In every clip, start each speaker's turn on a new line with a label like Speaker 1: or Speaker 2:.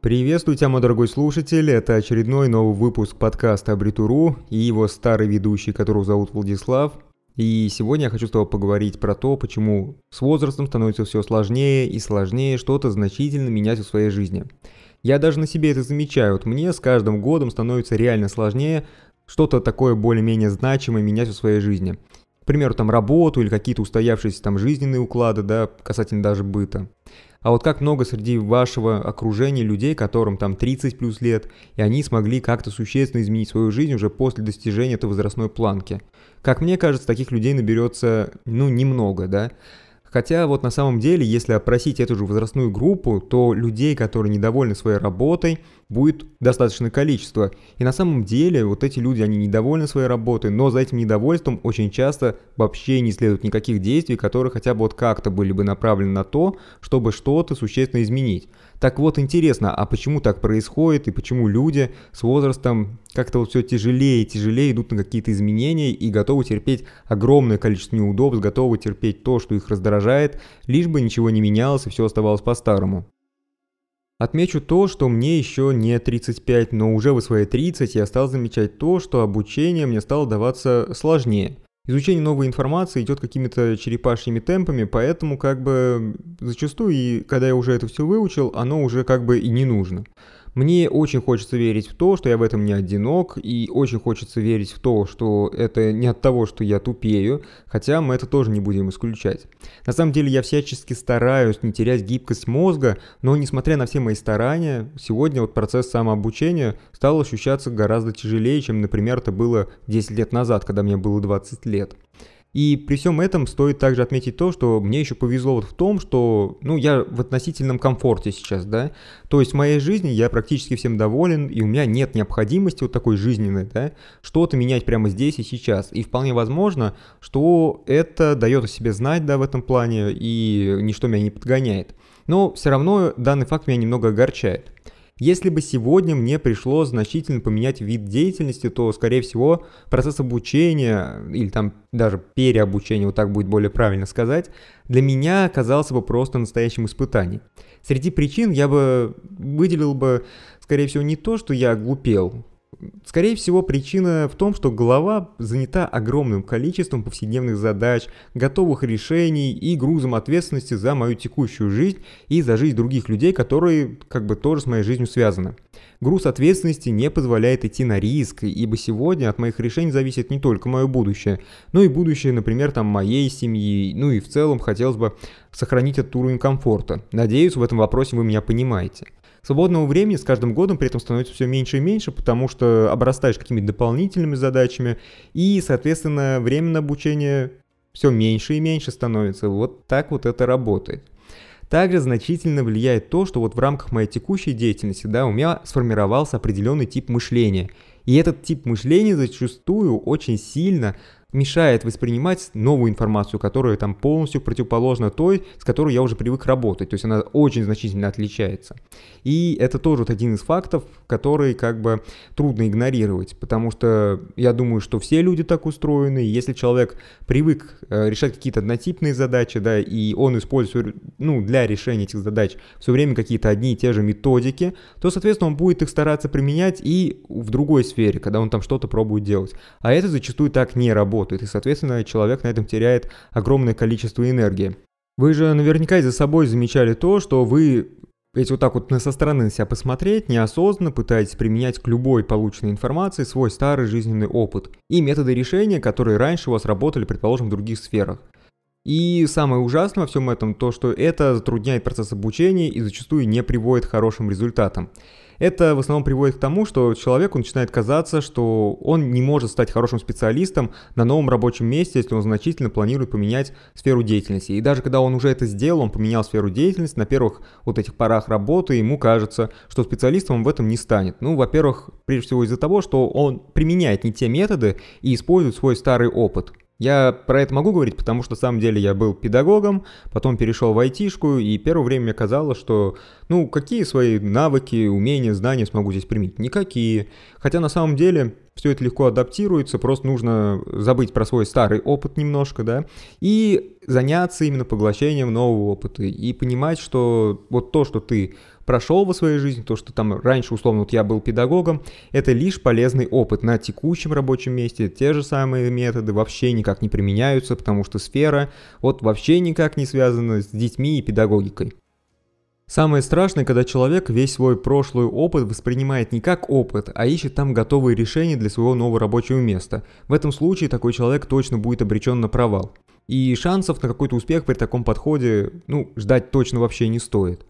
Speaker 1: Приветствую тебя, мой дорогой слушатель. Это очередной новый выпуск подкаста Абритуру и его старый ведущий, которого зовут Владислав. И сегодня я хочу с тобой поговорить про то, почему с возрастом становится все сложнее и сложнее что-то значительно менять в своей жизни. Я даже на себе это замечаю. Вот мне с каждым годом становится реально сложнее что-то такое более-менее значимое менять в своей жизни. К примеру, там работу или какие-то устоявшиеся там жизненные уклады, да, касательно даже быта. А вот как много среди вашего окружения людей, которым там 30 плюс лет, и они смогли как-то существенно изменить свою жизнь уже после достижения этой возрастной планки. Как мне кажется, таких людей наберется, ну, немного, да. Хотя вот на самом деле, если опросить эту же возрастную группу, то людей, которые недовольны своей работой, будет достаточное количество. И на самом деле вот эти люди, они недовольны своей работой, но за этим недовольством очень часто вообще не следует никаких действий, которые хотя бы вот как-то были бы направлены на то, чтобы что-то существенно изменить. Так вот интересно, а почему так происходит и почему люди с возрастом как-то вот все тяжелее и тяжелее идут на какие-то изменения и готовы терпеть огромное количество неудобств, готовы терпеть то, что их раздражает, лишь бы ничего не менялось и все оставалось по-старому. Отмечу то, что мне еще не 35, но уже в свои 30 я стал замечать то, что обучение мне стало даваться сложнее. Изучение новой информации идет какими-то черепашьими темпами, поэтому как бы зачастую, и когда я уже это все выучил, оно уже как бы и не нужно. Мне очень хочется верить в то, что я в этом не одинок, и очень хочется верить в то, что это не от того, что я тупею, хотя мы это тоже не будем исключать. На самом деле я всячески стараюсь не терять гибкость мозга, но несмотря на все мои старания, сегодня вот процесс самообучения стал ощущаться гораздо тяжелее, чем, например, это было 10 лет назад, когда мне было 20 лет. И при всем этом стоит также отметить то, что мне еще повезло вот в том, что, ну, я в относительном комфорте сейчас, да, то есть в моей жизни я практически всем доволен, и у меня нет необходимости вот такой жизненной, да, что-то менять прямо здесь и сейчас. И вполне возможно, что это дает о себе знать, да, в этом плане, и ничто меня не подгоняет. Но все равно данный факт меня немного огорчает. Если бы сегодня мне пришлось значительно поменять вид деятельности, то, скорее всего, процесс обучения или там даже переобучения, вот так будет более правильно сказать, для меня оказался бы просто настоящим испытанием. Среди причин я бы выделил бы, скорее всего, не то, что я глупел, Скорее всего, причина в том, что голова занята огромным количеством повседневных задач, готовых решений и грузом ответственности за мою текущую жизнь и за жизнь других людей, которые как бы тоже с моей жизнью связаны. Груз ответственности не позволяет идти на риск, ибо сегодня от моих решений зависит не только мое будущее, но и будущее, например, там моей семьи, ну и в целом хотелось бы сохранить этот уровень комфорта. Надеюсь, в этом вопросе вы меня понимаете. Свободного времени с каждым годом при этом становится все меньше и меньше, потому что обрастаешь какими-то дополнительными задачами, и, соответственно, время на обучение все меньше и меньше становится. Вот так вот это работает. Также значительно влияет то, что вот в рамках моей текущей деятельности, да, у меня сформировался определенный тип мышления. И этот тип мышления зачастую очень сильно мешает воспринимать новую информацию, которая там полностью противоположна той, с которой я уже привык работать. То есть она очень значительно отличается. И это тоже вот один из фактов, который как бы трудно игнорировать, потому что я думаю, что все люди так устроены. Если человек привык э, решать какие-то однотипные задачи, да, и он использует, ну, для решения этих задач все время какие-то одни и те же методики, то, соответственно, он будет их стараться применять и в другой сфере, когда он там что-то пробует делать. А это зачастую так не работает работает, и, соответственно, человек на этом теряет огромное количество энергии. Вы же наверняка за собой замечали то, что вы если вот так вот со стороны на себя посмотреть, неосознанно пытаетесь применять к любой полученной информации свой старый жизненный опыт и методы решения, которые раньше у вас работали, предположим, в других сферах. И самое ужасное во всем этом то, что это затрудняет процесс обучения и зачастую не приводит к хорошим результатам. Это в основном приводит к тому, что человеку начинает казаться, что он не может стать хорошим специалистом на новом рабочем месте, если он значительно планирует поменять сферу деятельности. И даже когда он уже это сделал, он поменял сферу деятельности, на первых вот этих порах работы ему кажется, что специалистом он в этом не станет. Ну, во-первых, прежде всего из-за того, что он применяет не те методы и использует свой старый опыт. Я про это могу говорить, потому что на самом деле я был педагогом, потом перешел в айтишку, и первое время мне казалось, что, ну, какие свои навыки, умения, знания смогу здесь применить? Никакие. Хотя на самом деле все это легко адаптируется, просто нужно забыть про свой старый опыт немножко, да, и заняться именно поглощением нового опыта, и понимать, что вот то, что ты прошел во своей жизни, то, что там раньше, условно, вот я был педагогом, это лишь полезный опыт на текущем рабочем месте, те же самые методы вообще никак не применяются, потому что сфера вот вообще никак не связана с детьми и педагогикой. Самое страшное, когда человек весь свой прошлый опыт воспринимает не как опыт, а ищет там готовые решения для своего нового рабочего места. В этом случае такой человек точно будет обречен на провал. И шансов на какой-то успех при таком подходе, ну, ждать точно вообще не стоит.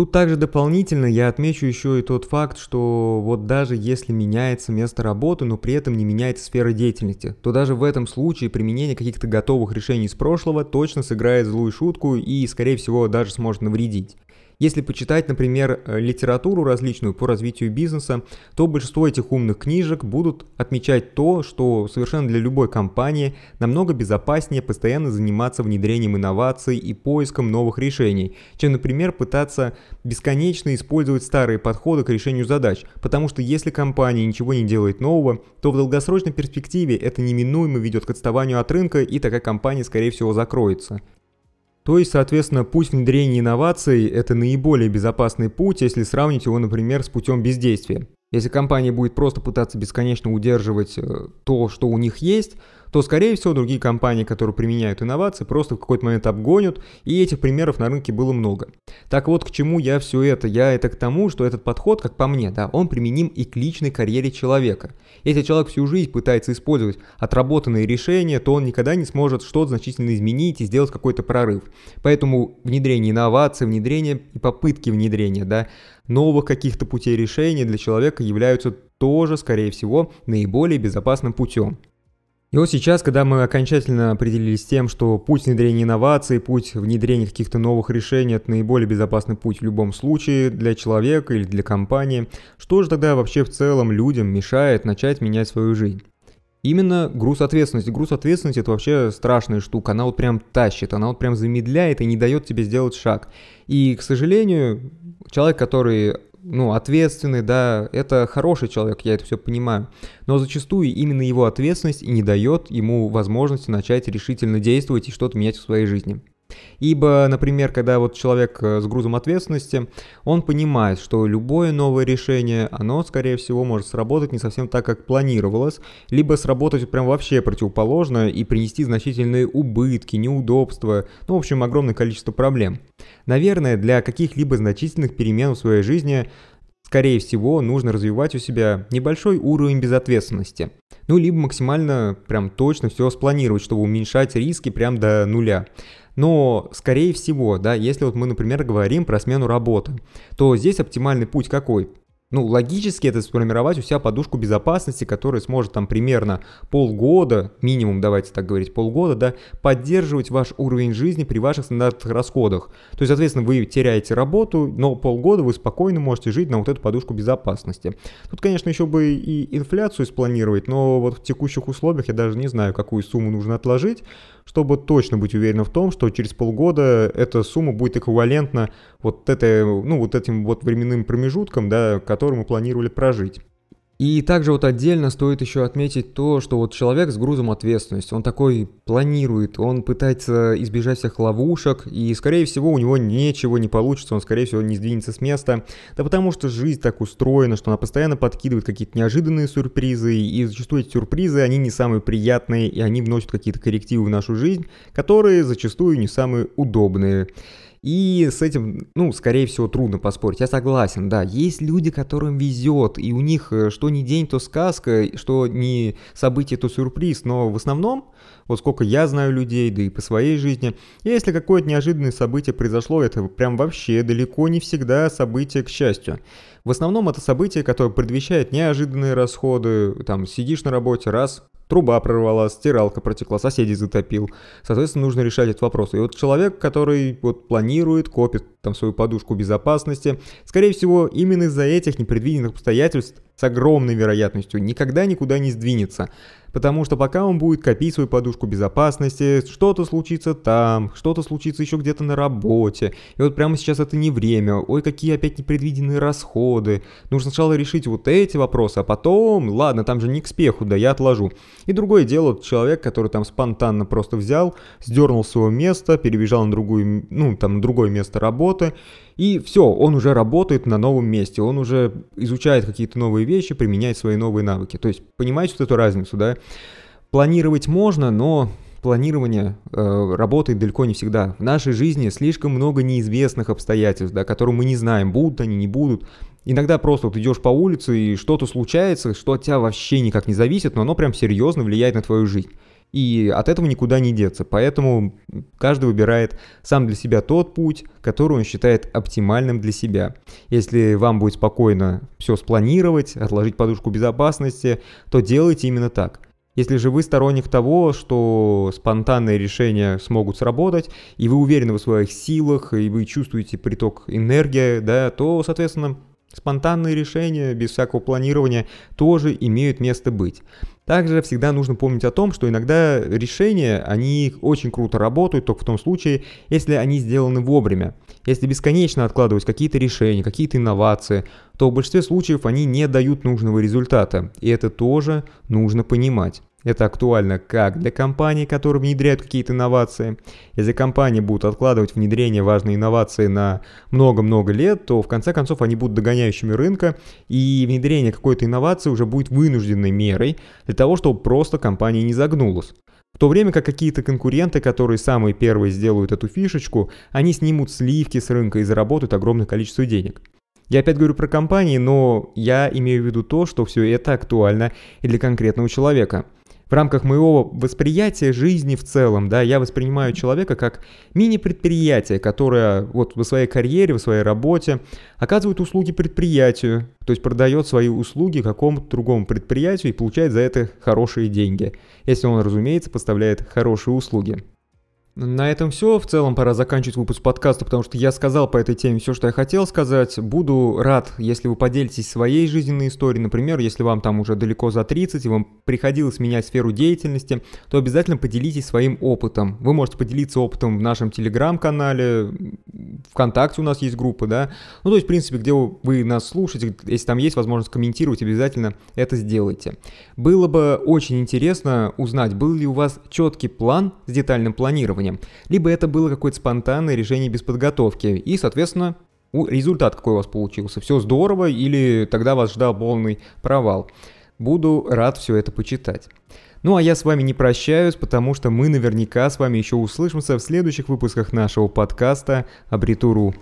Speaker 1: Тут также дополнительно я отмечу еще и тот факт, что вот даже если меняется место работы, но при этом не меняется сфера деятельности, то даже в этом случае применение каких-то готовых решений из прошлого точно сыграет злую шутку и, скорее всего, даже сможет навредить. Если почитать, например, э, литературу различную по развитию бизнеса, то большинство этих умных книжек будут отмечать то, что совершенно для любой компании намного безопаснее постоянно заниматься внедрением инноваций и поиском новых решений, чем, например, пытаться бесконечно использовать старые подходы к решению задач, потому что если компания ничего не делает нового, то в долгосрочной перспективе это неминуемо ведет к отставанию от рынка и такая компания скорее всего закроется. То есть, соответственно, путь внедрения инноваций – это наиболее безопасный путь, если сравнить его, например, с путем бездействия. Если компания будет просто пытаться бесконечно удерживать э, то, что у них есть, то, скорее всего, другие компании, которые применяют инновации, просто в какой-то момент обгонят, и этих примеров на рынке было много. Так вот, к чему я все это? Я это к тому, что этот подход, как по мне, да, он применим и к личной карьере человека. Если человек всю жизнь пытается использовать отработанные решения, то он никогда не сможет что-то значительно изменить и сделать какой-то прорыв. Поэтому внедрение инноваций, внедрение и попытки внедрения, да, новых каких-то путей решения для человека являются тоже, скорее всего, наиболее безопасным путем. И вот сейчас, когда мы окончательно определились с тем, что путь внедрения инноваций, путь внедрения каких-то новых решений – это наиболее безопасный путь в любом случае для человека или для компании, что же тогда вообще в целом людям мешает начать менять свою жизнь? Именно груз ответственности. Груз ответственности – это вообще страшная штука. Она вот прям тащит, она вот прям замедляет и не дает тебе сделать шаг. И, к сожалению, человек, который ну, ответственный, да, это хороший человек, я это все понимаю. Но зачастую именно его ответственность и не дает ему возможности начать решительно действовать и что-то менять в своей жизни. Ибо, например, когда вот человек э, с грузом ответственности, он понимает, что любое новое решение, оно, скорее всего, может сработать не совсем так, как планировалось, либо сработать прям вообще противоположно и принести значительные убытки, неудобства, ну, в общем, огромное количество проблем. Наверное, для каких-либо значительных перемен в своей жизни скорее всего, нужно развивать у себя небольшой уровень безответственности. Ну, либо максимально прям точно все спланировать, чтобы уменьшать риски прям до нуля. Но, скорее всего, да, если вот мы, например, говорим про смену работы, то здесь оптимальный путь какой? Ну, логически это сформировать у себя подушку безопасности, которая сможет там примерно полгода, минимум, давайте так говорить, полгода, да, поддерживать ваш уровень жизни при ваших стандартных расходах. То есть, соответственно, вы теряете работу, но полгода вы спокойно можете жить на вот эту подушку безопасности. Тут, конечно, еще бы и инфляцию спланировать, но вот в текущих условиях я даже не знаю, какую сумму нужно отложить, чтобы точно быть уверенным в том, что через полгода эта сумма будет эквивалентна вот, этой, ну, вот этим вот временным промежуткам, да, который мы планировали прожить. И также вот отдельно стоит еще отметить то, что вот человек с грузом ответственности, он такой планирует, он пытается избежать всех ловушек, и скорее всего у него ничего не получится, он скорее всего не сдвинется с места, да потому что жизнь так устроена, что она постоянно подкидывает какие-то неожиданные сюрпризы, и зачастую эти сюрпризы, они не самые приятные, и они вносят какие-то коррективы в нашу жизнь, которые зачастую не самые удобные. И с этим, ну, скорее всего, трудно поспорить. Я согласен, да. Есть люди, которым везет, и у них э, что ни день, то сказка, что не событие, то сюрприз. Но в основном, вот сколько я знаю людей, да и по своей жизни, если какое-то неожиданное событие произошло, это прям вообще далеко не всегда событие к счастью. В основном это событие, которое предвещает неожиданные расходы, там сидишь на работе, раз, труба прорвалась, стиралка протекла, соседей затопил. Соответственно, нужно решать этот вопрос. И вот человек, который вот планирует, копит там свою подушку безопасности, скорее всего, именно из-за этих непредвиденных обстоятельств с огромной вероятностью никогда никуда не сдвинется. Потому что пока он будет копить свою подушку безопасности, что-то случится там, что-то случится еще где-то на работе. И вот прямо сейчас это не время. Ой, какие опять непредвиденные расходы. Нужно сначала решить вот эти вопросы, а потом, ладно, там же не к спеху, да я отложу. И другое дело, человек, который там спонтанно просто взял, сдернул свое место, перебежал на другую, ну, там, другое место работы, и все, он уже работает на новом месте, он уже изучает какие-то новые вещи, применяет свои новые навыки. То есть понимаете вот эту разницу, да? Планировать можно, но планирование э, работает далеко не всегда. В нашей жизни слишком много неизвестных обстоятельств, да, которые мы не знаем, будут они, не будут. Иногда просто вот идешь по улице и что-то случается, что от тебя вообще никак не зависит, но оно прям серьезно влияет на твою жизнь. И от этого никуда не деться. Поэтому каждый выбирает сам для себя тот путь, который он считает оптимальным для себя. Если вам будет спокойно все спланировать, отложить подушку безопасности, то делайте именно так. Если же вы сторонник того, что спонтанные решения смогут сработать, и вы уверены в своих силах, и вы чувствуете приток энергии, да, то, соответственно, спонтанные решения без всякого планирования тоже имеют место быть. Также всегда нужно помнить о том, что иногда решения, они очень круто работают только в том случае, если они сделаны вовремя. Если бесконечно откладывать какие-то решения, какие-то инновации, то в большинстве случаев они не дают нужного результата. И это тоже нужно понимать. Это актуально как для компаний, которые внедряют какие-то инновации. Если компании будут откладывать внедрение важной инновации на много-много лет, то в конце концов они будут догоняющими рынка, и внедрение какой-то инновации уже будет вынужденной мерой для того, чтобы просто компания не загнулась. В то время как какие-то конкуренты, которые самые первые сделают эту фишечку, они снимут сливки с рынка и заработают огромное количество денег. Я опять говорю про компании, но я имею в виду то, что все это актуально и для конкретного человека – в рамках моего восприятия жизни в целом, да, я воспринимаю человека как мини-предприятие, которое вот в своей карьере, в своей работе оказывает услуги предприятию, то есть продает свои услуги какому-то другому предприятию и получает за это хорошие деньги, если он, разумеется, поставляет хорошие услуги. На этом все. В целом пора заканчивать выпуск подкаста, потому что я сказал по этой теме все, что я хотел сказать. Буду рад, если вы поделитесь своей жизненной историей. Например, если вам там уже далеко за 30 и вам приходилось менять сферу деятельности, то обязательно поделитесь своим опытом. Вы можете поделиться опытом в нашем телеграм-канале, ВКонтакте у нас есть группа, да. Ну, то есть, в принципе, где вы нас слушаете, если там есть возможность комментировать, обязательно это сделайте. Было бы очень интересно узнать, был ли у вас четкий план с детальным планированием планированием, либо это было какое-то спонтанное решение без подготовки, и, соответственно, результат какой у вас получился. Все здорово или тогда вас ждал полный провал. Буду рад все это почитать. Ну а я с вами не прощаюсь, потому что мы наверняка с вами еще услышимся в следующих выпусках нашего подкаста «Абритуру».